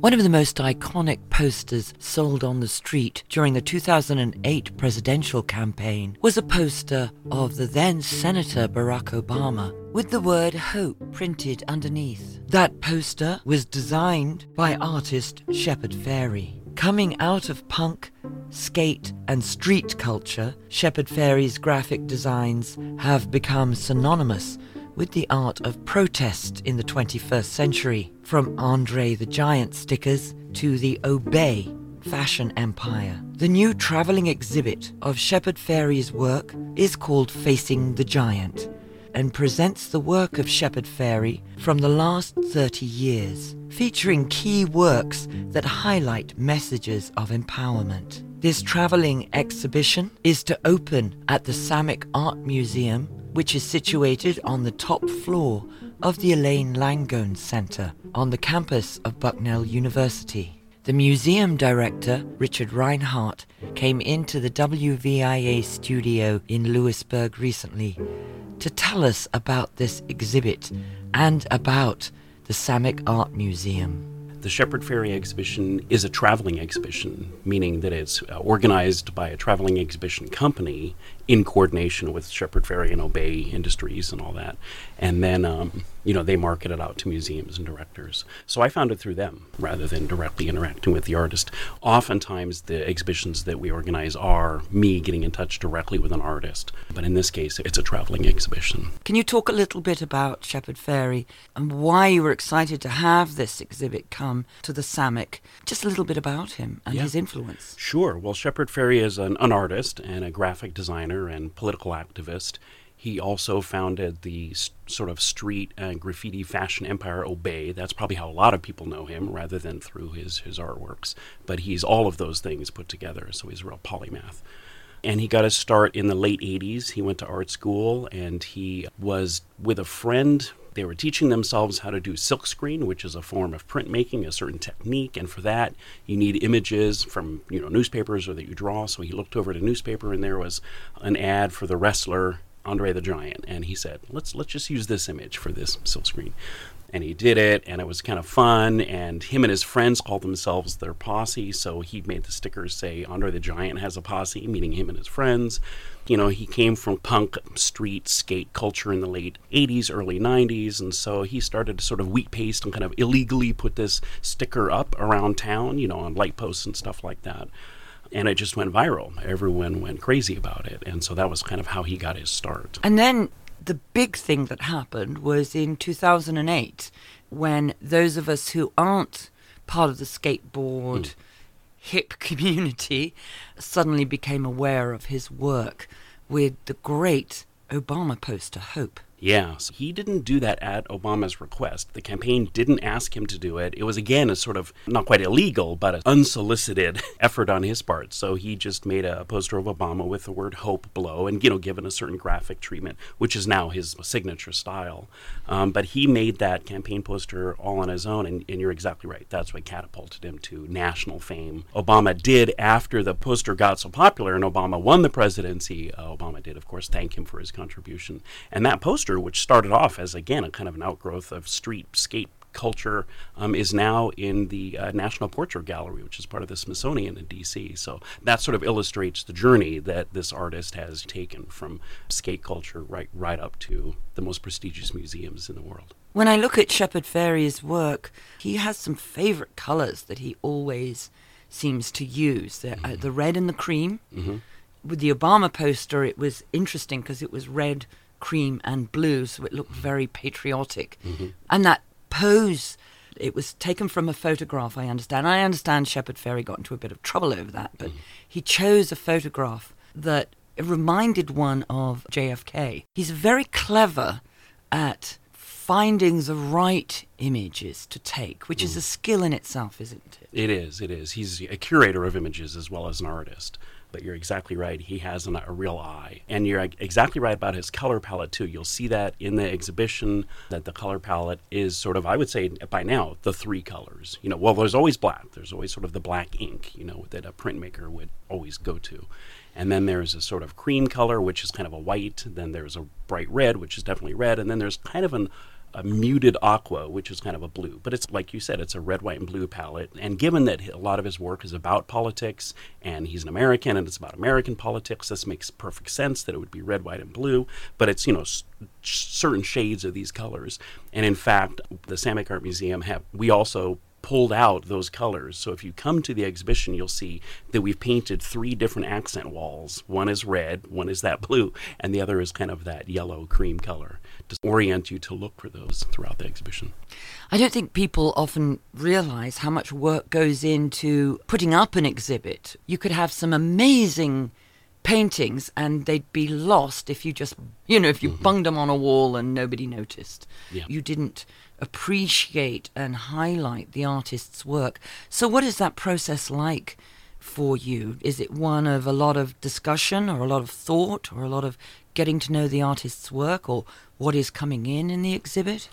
One of the most iconic posters sold on the street during the 2008 presidential campaign was a poster of the then Senator Barack Obama with the word hope printed underneath. That poster was designed by artist Shepard Fairey. Coming out of punk, skate, and street culture, Shepard Fairey's graphic designs have become synonymous with the art of protest in the 21st century, from Andre the Giant stickers to the Obey fashion empire. The new travelling exhibit of Shepard Fairey's work is called Facing the Giant and presents the work of Shepard Fairey from the last 30 years, featuring key works that highlight messages of empowerment. This travelling exhibition is to open at the Samek Art Museum, which is situated on the top floor of the Elaine Langone Centre on the campus of Bucknell University. The museum director, Richard Rinehart, came into the WVIA studio in Lewisburg recently to tell us about this exhibit and about the Samek Art Museum. The Shepard Fairey exhibition is a traveling exhibition, meaning that it's uh, organized by a traveling exhibition company in coordination with Shepard Fairey and Obey Industries and all that. And then, um, you know, they market it out to museums and directors. So I found it through them rather than directly interacting with the artist. Oftentimes, the exhibitions that we organize are me getting in touch directly with an artist. But in this case, it's a traveling exhibition. Can you talk a little bit about Shepard Fairey and why you were excited to have this exhibit come to the Samek? Just a little bit about him and Yeah. his influence. Sure. Well, Shepard Fairey is an, an artist and a graphic designer and political activist. He also founded the s- sort of street and graffiti fashion empire Obey. That's probably how a lot of people know him, rather than through his, his artworks. But he's all of those things put together, so he's a real polymath. And he got his start in the late 80s. He went to art school and he was with a friend. They were teaching themselves how to do silkscreen, which is a form of printmaking, a certain technique. And for that, you need images from you know newspapers or that you draw. So he looked over at a newspaper and there was an ad for the wrestler Andre the Giant, and he said, "Let's let's just use this image for this silkscreen." And he did it and it was kind of fun and him and his friends called themselves their posse so he made the stickers say andre the giant has a posse meaning him and his friends. You know he came from punk street skate culture in the late 80s early 90s and so he started to sort of wheat paste and kind of illegally put this sticker up around town you know on light posts and stuff like that. And it just went viral. Everyone went crazy about it and so that was kind of how he got his start. And then the big thing that happened was in 2008 when those of us who aren't part of the skateboard hmm. hip community suddenly became aware of his work with the great Obama poster Hope. Yeah, so he didn't do that at Obama's request. The campaign didn't ask him to do it. It was again a sort of not quite illegal, but an unsolicited effort on his part. So he just made a poster of Obama with the word hope below and, you know, given a certain graphic treatment, which is now his signature style. Um, but he made that campaign poster all on his own, and, and you're exactly right. That's what catapulted him to national fame. Obama did, after the poster got so popular and Obama won the presidency, uh, Obama did, of course, thank him for his contribution. And that poster, which started off as, again, a kind of an outgrowth of street skate culture, um, is now in the uh, National Portrait Gallery, which is part of the Smithsonian in D.C. So that sort of illustrates the journey that this artist has taken from skate culture right right up to the most prestigious museums in the world. When I look at Shepard Fairey's work, he has some favorite colors that he always seems to use the, uh, the red and the cream. With the Obama poster, it was interesting because it was red, cream, and blue, so it looked very patriotic. Mm-hmm. And that pose, it was taken from a photograph, I understand. I understand Shepard Fairey got into a bit of trouble over that, but mm-hmm. he chose a photograph that reminded one of JFK. He's very clever at finding the right images to take, which is mm-hmm. a skill in itself, isn't it? It is, it is. He's a curator of images as well as an artist. But you're exactly right. He has an, a real eye. And you're exactly right about his color palette, too. You'll see that in the exhibition, that the color palette is sort of, I would say by now, the three colors. You know, well, there's always black. There's always sort of the black ink, you know, that a printmaker would always go to. And then there's a sort of cream color, which is kind of a white. Then there's a bright red, which is definitely red. And then there's kind of an a muted aqua, which is kind of a blue. But it's like you said, it's a red, white, and blue palette. And given that a lot of his work is about politics, and he's an American, and it's about American politics, this makes perfect sense that it would be red, white, and blue. But it's you know s- certain shades of these colors. And in fact, the Samek Art Museum have we also pulled out those colors. So if you come to the exhibition, you'll see that we've painted three different accent walls. One is red, one is that blue, and the other is kind of that yellow cream color to orient you to look for those throughout the exhibition. I don't think people often realize how much work goes into putting up an exhibit. You could have some amazing paintings and they'd be lost if you just, you know, if you mm-hmm. bunged them on a wall and nobody noticed. Yeah. You didn't appreciate and highlight the artist's work. So, what is that process like for you? Is it one of a lot of discussion or a lot of thought or a lot of getting to know the artist's work or what is coming in in the exhibit?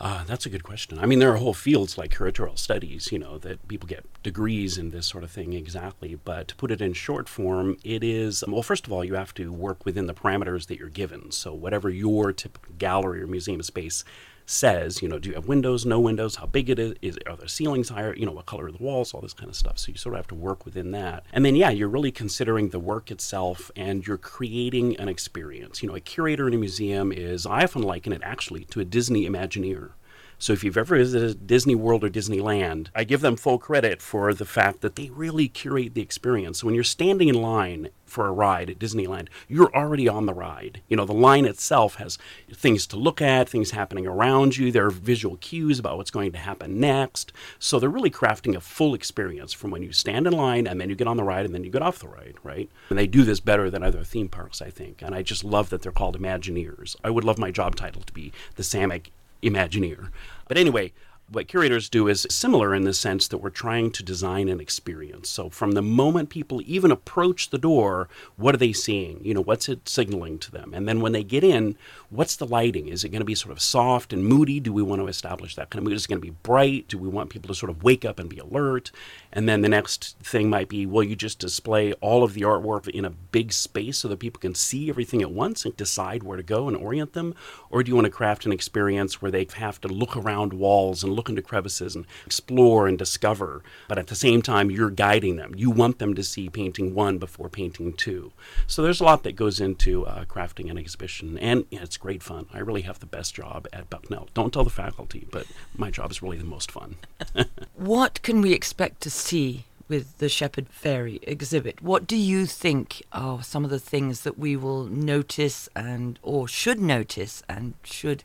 Uh, that's a good question. I mean, there are whole fields like curatorial studies, you know, that people get degrees in this sort of thing exactly. But to put it in short form, it is well, first of all, you have to work within the parameters that you're given. So, whatever your typical gallery or museum space says, you know, do you have windows, no windows, how big it is, is are the ceilings higher, you know, what color are the walls, all this kind of stuff. So you sort of have to work within that. And then, yeah, you're really considering the work itself and you're creating an experience. You know, a curator in a museum is, I often liken it actually to a Disney Imagineer. So if you've ever visited Disney World or Disneyland, I give them full credit for the fact that they really curate the experience. So when you're standing in line for a ride at Disneyland, you're already on the ride. You know, the line itself has things to look at, things happening around you. There are visual cues about what's going to happen next. So they're really crafting a full experience from when you stand in line and then you get on the ride and then you get off the ride, right? And they do this better than other theme parks, I think. And I just love that they're called Imagineers. I would love my job title to be the Samek Imagineer. But anyway, what curators do is similar in the sense that we're trying to design an experience. So from the moment people even approach the door, what are they seeing? You know, what's it signaling to them? And then when they get in, what's the lighting? Is it going to be sort of soft and moody? Do we want to establish that kind of mood? Is it going to be bright? Do we want people to sort of wake up and be alert? And then the next thing might be, will you just display all of the artwork in a big space so that people can see everything at once and decide where to go and orient them? Or do you want to craft an experience where they have to look around walls and look into crevices and explore and discover, but at the same time, you're guiding them. You want them to see painting one before painting two. So there's a lot that goes into uh, crafting an exhibition, and yeah, it's great fun. I really have the best job at Bucknell. Don't tell the faculty, but my job is really the most fun. what can we expect to see with the Shepard Fairey exhibit. What do you think are some of the things that we will notice and or should notice and should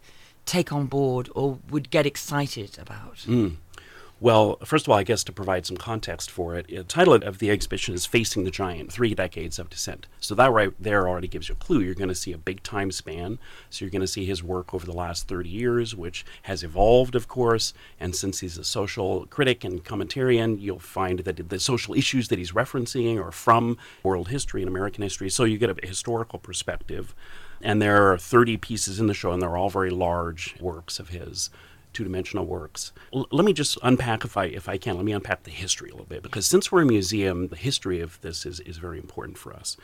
take on board or would get excited about? Mm. Well, first of all, I guess to provide some context for it, the title of the exhibition is Facing the Giant Three Decades of Dissent. So that right there already gives you a clue. You're going to see a big time span. So you're going to see his work over the last 30 years, which has evolved, of course. And since he's a social critic and commentarian, you'll find that the social issues that he's referencing are from world history and American history. So you get a historical perspective. And there are 30 pieces in the show, and they're all very large works of his two-dimensional works. L- let me just unpack, if I if I can, let me unpack the history a little bit because since we're a museum, the history of this is is very important for us.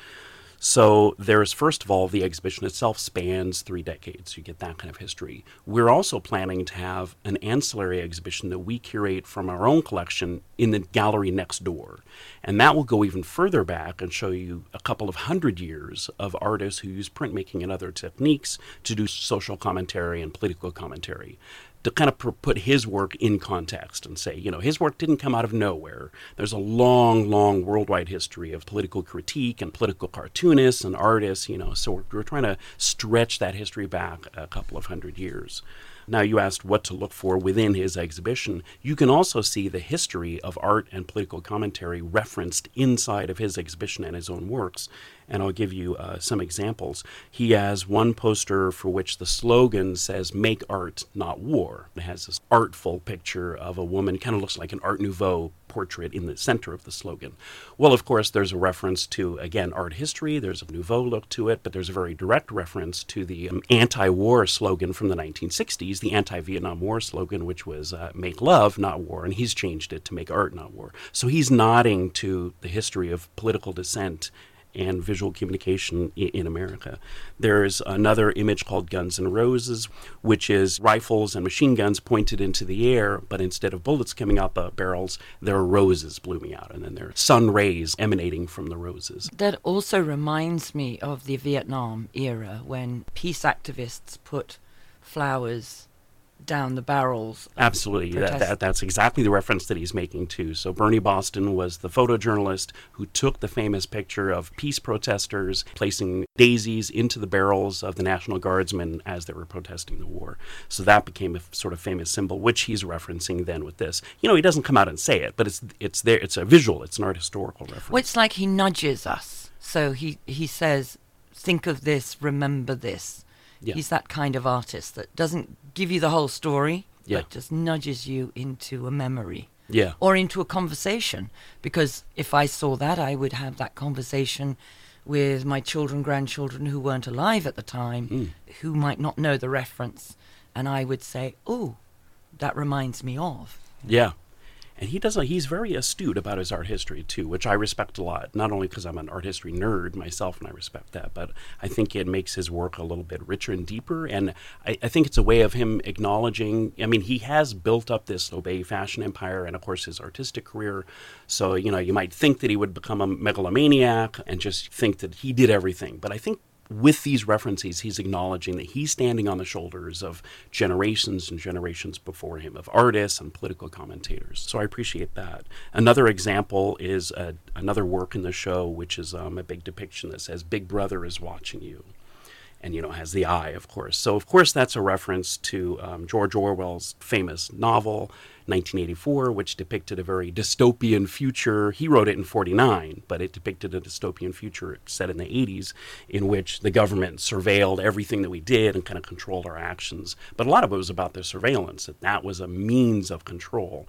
So there's first of all the exhibition itself spans three decades. You get that kind of history. We're also planning to have an ancillary exhibition that we curate from our own collection in the gallery next door. And that will go even further back and show you a couple of hundred years of artists who use printmaking and other techniques to do social commentary and political commentary to kind of put his work in context and say, you know, his work didn't come out of nowhere. There's a long, long worldwide history of political critique and political cartoonists and artists, you know, so we're, we're trying to stretch that history back a couple of hundred years. Now, you asked what to look for within his exhibition. You can also see the history of art and political commentary referenced inside of his exhibition and his own works. And I'll give you uh, some examples. He has one poster for which the slogan says, Make art, not war. It has this artful picture of a woman, kind of looks like an Art Nouveau portrait in the center of the slogan. Well, of course, there's a reference to, again, art history. There's a Nouveau look to it, but there's a very direct reference to the um, anti war slogan from the 1960s, the anti Vietnam War slogan, which was uh, Make love, not war. And he's changed it to Make art, not war. So he's nodding to the history of political dissent and visual communication in, America. There's another image called Guns and Roses, which is rifles and machine guns pointed into the air, but instead of bullets coming out the barrels, there are roses blooming out, and then there are sun rays emanating from the roses. That also reminds me of the Vietnam era when peace activists put flowers down the barrels. Absolutely. That, that, that's exactly the reference that he's making, too. So, Bernie Boston was the photojournalist who took the famous picture of peace protesters placing daisies into the barrels of the National Guardsmen as they were protesting the war. So, that became a sort of famous symbol, which he's referencing then with this. You know, he doesn't come out and say it, but it's, it's there. It's a visual, it's an art historical reference. Well, it's like he nudges us. So, he, he says, think of this, remember this. Yeah. He's that kind of artist that doesn't give you the whole story, yeah. but just nudges you into a memory. Yeah. Or into a conversation. Because if I saw that, I would have that conversation with my children, grandchildren who weren't alive at the time, mm. who might not know the reference. And I would say, oh, that reminds me of. Yeah and he does he's very astute about his art history too which i respect a lot. Not only because i'm an art history nerd myself and i respect that but i think it makes his work a little bit richer and deeper. And i, I think it's a way of him acknowledging i mean he has built up this obey fashion empire and of course his artistic career. So you know you might think that he would become a megalomaniac and just think that he did everything. But i think with these references, he's acknowledging that he's standing on the shoulders of generations and generations before him, of artists and political commentators. So I appreciate that. Another example is uh, another work in the show, which is um, a big depiction that says, Big Brother is watching you and you know has the eye, of course. So of course that's a reference to um, George Orwell's famous novel 1984, which depicted a very dystopian future. He wrote it in 49, but it depicted a dystopian future set in the 80s, in which the government surveilled everything that we did and kind of controlled our actions. But a lot of it was about the surveillance; that that was a means of control.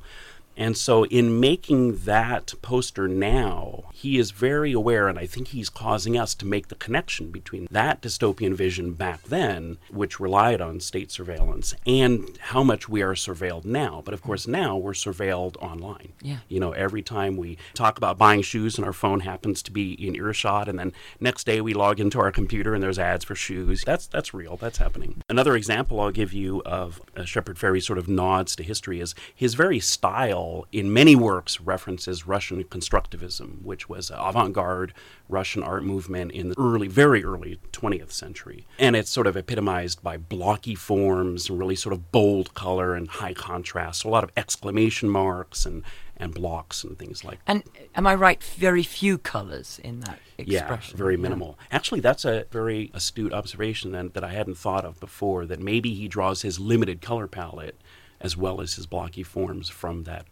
And so, in making that poster now, he is very aware, and I think he's causing us to make the connection between that dystopian vision back then, which relied on state surveillance, and how much we are surveilled now. But of course, now we're surveilled online. Yeah. You know, every time we talk about buying shoes and our phone happens to be in earshot, and then next day we log into our computer and there's ads for shoes. That's that's real. That's happening. Another example I'll give you of Shepard Fairey sort of nods to history is his very style in many works, references Russian constructivism, which was an avant garde Russian art movement in the early, very early 20th century. And it's sort of epitomized by blocky forms and really sort of bold color and high contrast. So a lot of exclamation marks and, and blocks and things like that. And am I right? Very few colors in that expression. Yeah, very minimal. Yeah. Actually, that's a very astute observation that, that I hadn't thought of before, that maybe he draws his limited color palette as well as his blocky forms from that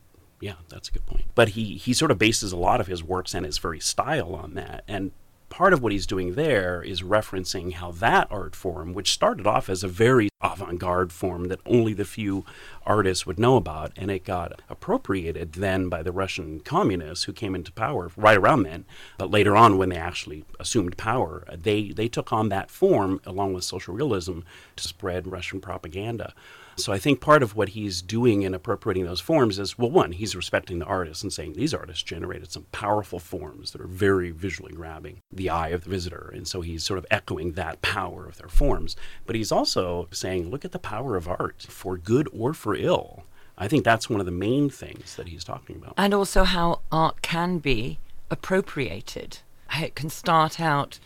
yeah, that's a good point. But he he sort of bases a lot of his works and his very style on that. And part of what he's doing there is referencing how that art form, which started off as a very avant garde form that only the few artists would know about, and it got appropriated then by the Russian communists who came into power right around then. But later on, when they actually assumed power, they, they took on that form along with social realism to spread Russian propaganda. So I think part of what he's doing in appropriating those forms is well, one, he's respecting the artists and saying these artists generated some powerful forms that are very visually grabbing the eye of the visitor. And so he's sort of echoing that power of their forms. But he's also saying, look at the power of art for good or for ill. I think that's one of the main things that he's talking about. And also how art can be appropriated. It can start out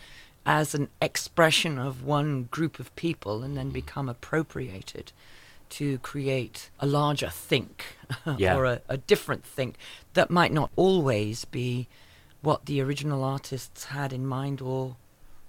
as an expression of one group of people and then mm-hmm. become appropriated to create a larger think yeah. or a, a different think that might not always be what the original artists had in mind or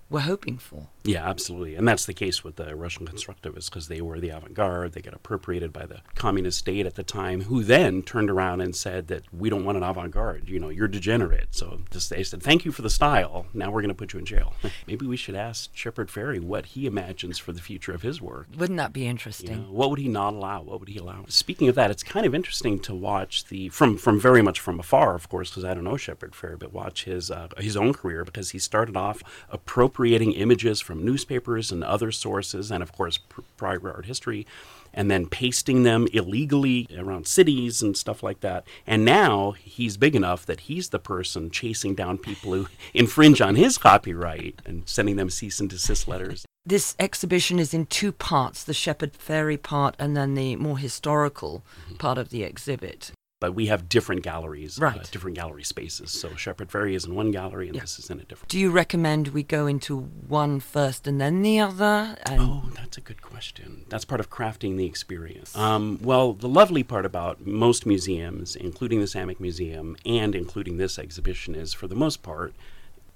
were hoping for. Yeah, absolutely. And that's the case with the Russian constructivists because they were the avant garde. They got appropriated by the communist state at the time, who then turned around and said that we don't want an avant garde. You know, you're degenerate. So just, they said, thank you for the style. Now we're going to put you in jail. Maybe we should ask Shepard Fairey what he imagines for the future of his work. Wouldn't that be interesting? You know, what would he not allow? What would he allow? Speaking of that, it's kind of interesting to watch the, from, from very much from afar, of course, because I don't know Shepard Fairey, but watch his, uh, his own career because he started off appropriating images from newspapers and other sources, and of course, prior art history. and then pasting them illegally around cities and stuff like that. And now he's big enough that he's the person chasing down people who infringe on his copyright and sending them cease and desist letters. This exhibition is in two parts the Shepard Fairey part and then the more historical mm-hmm. part of the exhibit but we have different galleries, uh, right. uh, different gallery spaces. So Shepard Fairey is in one gallery, and yeah. this is in a different. Do you recommend we go into one first and then the other? oh, that's a good question. That's part of crafting the experience. Um, well, the lovely part about most museums, including the Samek Museum and including this exhibition, is for the most part.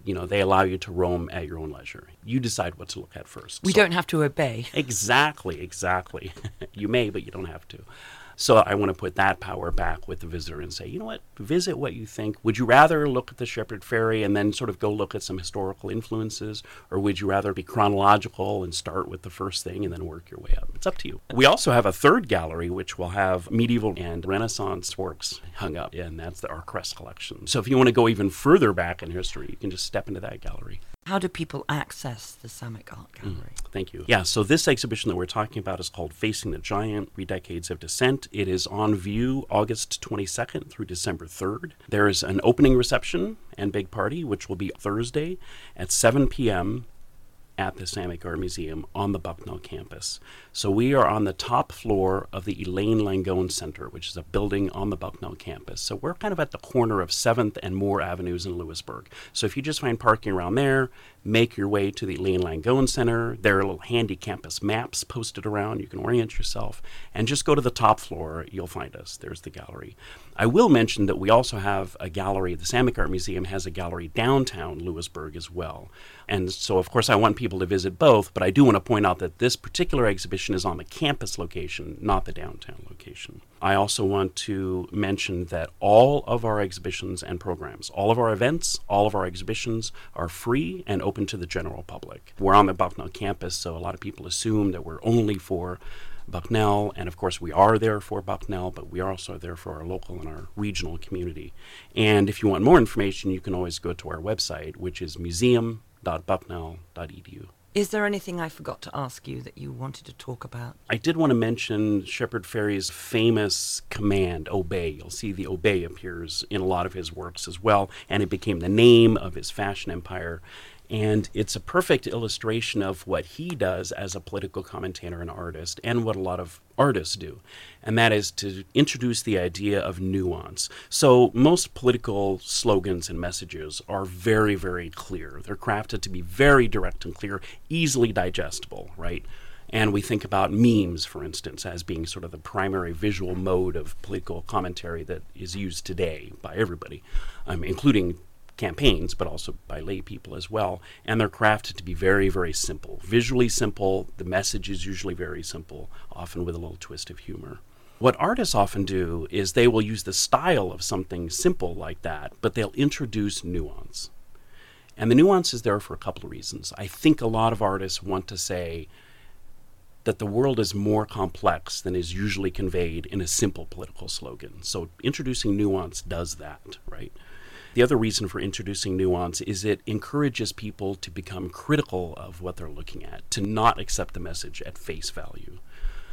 You know, they allow you to roam at your own leisure. You decide what to look at first. We so, don't have to obey. Exactly, exactly. you may, but you don't have to. So I want to put that power back with the visitor and say, you know what, visit what you think. Would you rather look at the Shepard Fairey and then sort of go look at some historical influences, or would you rather be chronological and start with the first thing and then work your way up? It's up to you. We also have a third gallery which will have medieval and Renaissance works hung up, and that's the Arquest collection. So if you want to go even further back in history, you can just step into that gallery. How do people access the Samek Art mm, Gallery? Mm, thank you. Yeah, so this exhibition that we're talking about is called Facing the Giant Three Decades of Dissent. It is on view August 22nd through December 3rd. There is an opening reception and big party, which will be Thursday at 7 p.m at the Samek Art Museum on the Bucknell campus. So we are on the top floor of the Elaine Langone Center, which is a building on the Bucknell campus. So we're kind of at the corner of 7th and Moore Avenues in Lewisburg. So if you just find parking around there, make your way to the Elaine Langone Center. There are little handy campus maps posted around. You can orient yourself and just go to the top floor. You'll find us. There's the gallery. I will mention that we also have a gallery. The Samek Art Museum has a gallery downtown Lewisburg as well. And so, of course, I want people to visit both, but I do want to point out that this particular exhibition is on the campus location, not the downtown location. I also want to mention that all of our exhibitions and programs, all of our events, all of our exhibitions are free and open to the general public. We're on the Bucknell campus, so a lot of people assume that we're only for Bucknell, and of course, we are there for Bucknell, but we are also there for our local and our regional community. And if you want more information, you can always go to our website, which is museum.bucknell.edu. Is there anything I forgot to ask you that you wanted to talk about? I did want to mention Shepard Fairey's famous command, obey. You'll see the obey appears in a lot of his works as well, and it became the name of his fashion empire. And it's a perfect illustration of what he does as a political commentator and artist, and what a lot of artists do. And that is to introduce the idea of nuance. So, most political slogans and messages are very, very clear. They're crafted to be very direct and clear, easily digestible, right? And we think about memes, for instance, as being sort of the primary visual mode of political commentary that is used today by everybody, um, including campaigns, but also by lay people as well. And they're crafted to be very, very simple. Visually simple, the message is usually very simple, often with a little twist of humor. What artists often do is they will use the style of something simple like that, but they'll introduce nuance. And the nuance is there for a couple of reasons. I think a lot of artists want to say that the world is more complex than is usually conveyed in a simple political slogan. So introducing nuance does that, right? The other reason for introducing nuance is it encourages people to become critical of what they're looking at, to not accept the message at face value.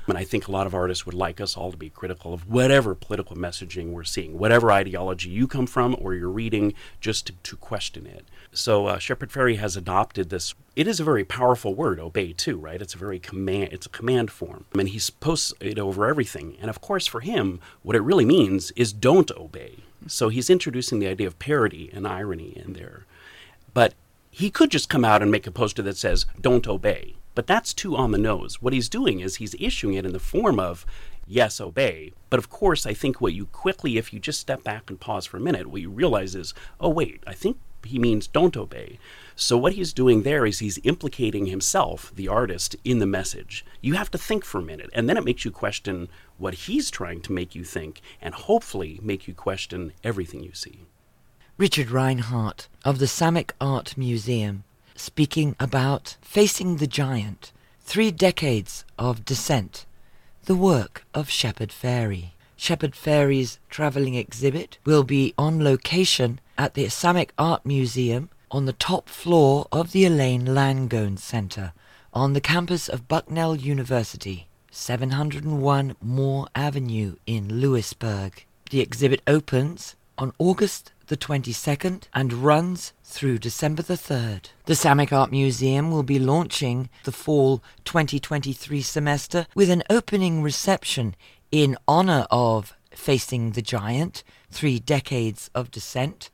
And I think a lot of artists would like us all to be critical of whatever political messaging we're seeing, whatever ideology you come from or you're reading, just to, to question it. So uh, Shepard Fairey has adopted this. It is a very powerful word, obey too, right? It's a very command. It's a command form, I and he posts it over everything. And of course, for him, what it really means is don't obey. So he's introducing the idea of parody and irony in there. But he could just come out and make a poster that says, don't obey. But that's too on the nose. What he's doing is he's issuing it in the form of, yes, obey. But of course, I think what you quickly, if you just step back and pause for a minute, what you realize is, oh, wait, I think he means don't obey. So what he's doing there is he's implicating himself, the artist, in the message. You have to think for a minute, and then it makes you question what he's trying to make you think, and hopefully make you question everything you see. Richard Rinehart of the Samek Art Museum speaking about Facing the Giant, Three Decades of Dissent, the work of Shepard Fairey. Shepard Fairey's travelling exhibit will be on location at the Samek Art Museum on the top floor of the Elaine Langone Centre on the campus of Bucknell University. 701 Moore Avenue in Lewisburg. The exhibit opens on August the 22nd and runs through December the 3rd. The Samek Art Museum will be launching the fall 2023 semester with an opening reception in honor of Facing the Giant, Three Decades of Dissent,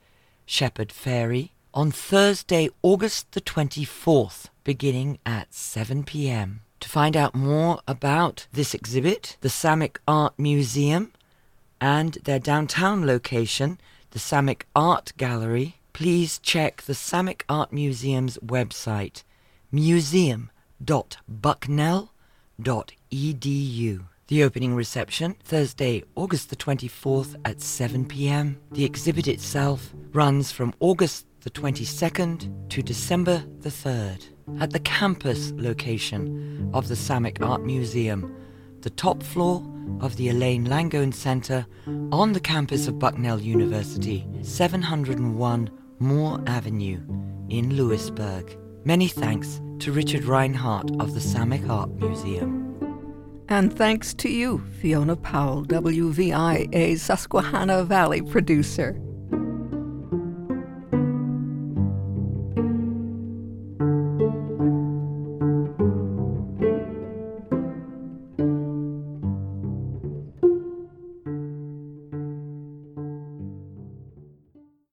Shepard Fairey, on Thursday, August the 24th, beginning at 7 p.m. To find out more about this exhibit, the Samek Art Museum, and their downtown location, the Samek Art Gallery, please check the Samek Art Museum's website, museum.bucknell.edu. The opening reception, Thursday, August the 24th at 7 p.m. The exhibit itself runs from August the 22nd to December the 3rd at the campus location of the Samek Art Museum, the top floor of the Elaine Langone Center on the campus of Bucknell University, 701 Moore Avenue in Lewisburg. Many thanks to Richard Rinehart of the Samek Art Museum. And thanks to you, Fiona Powell, WVIA Susquehanna Valley producer.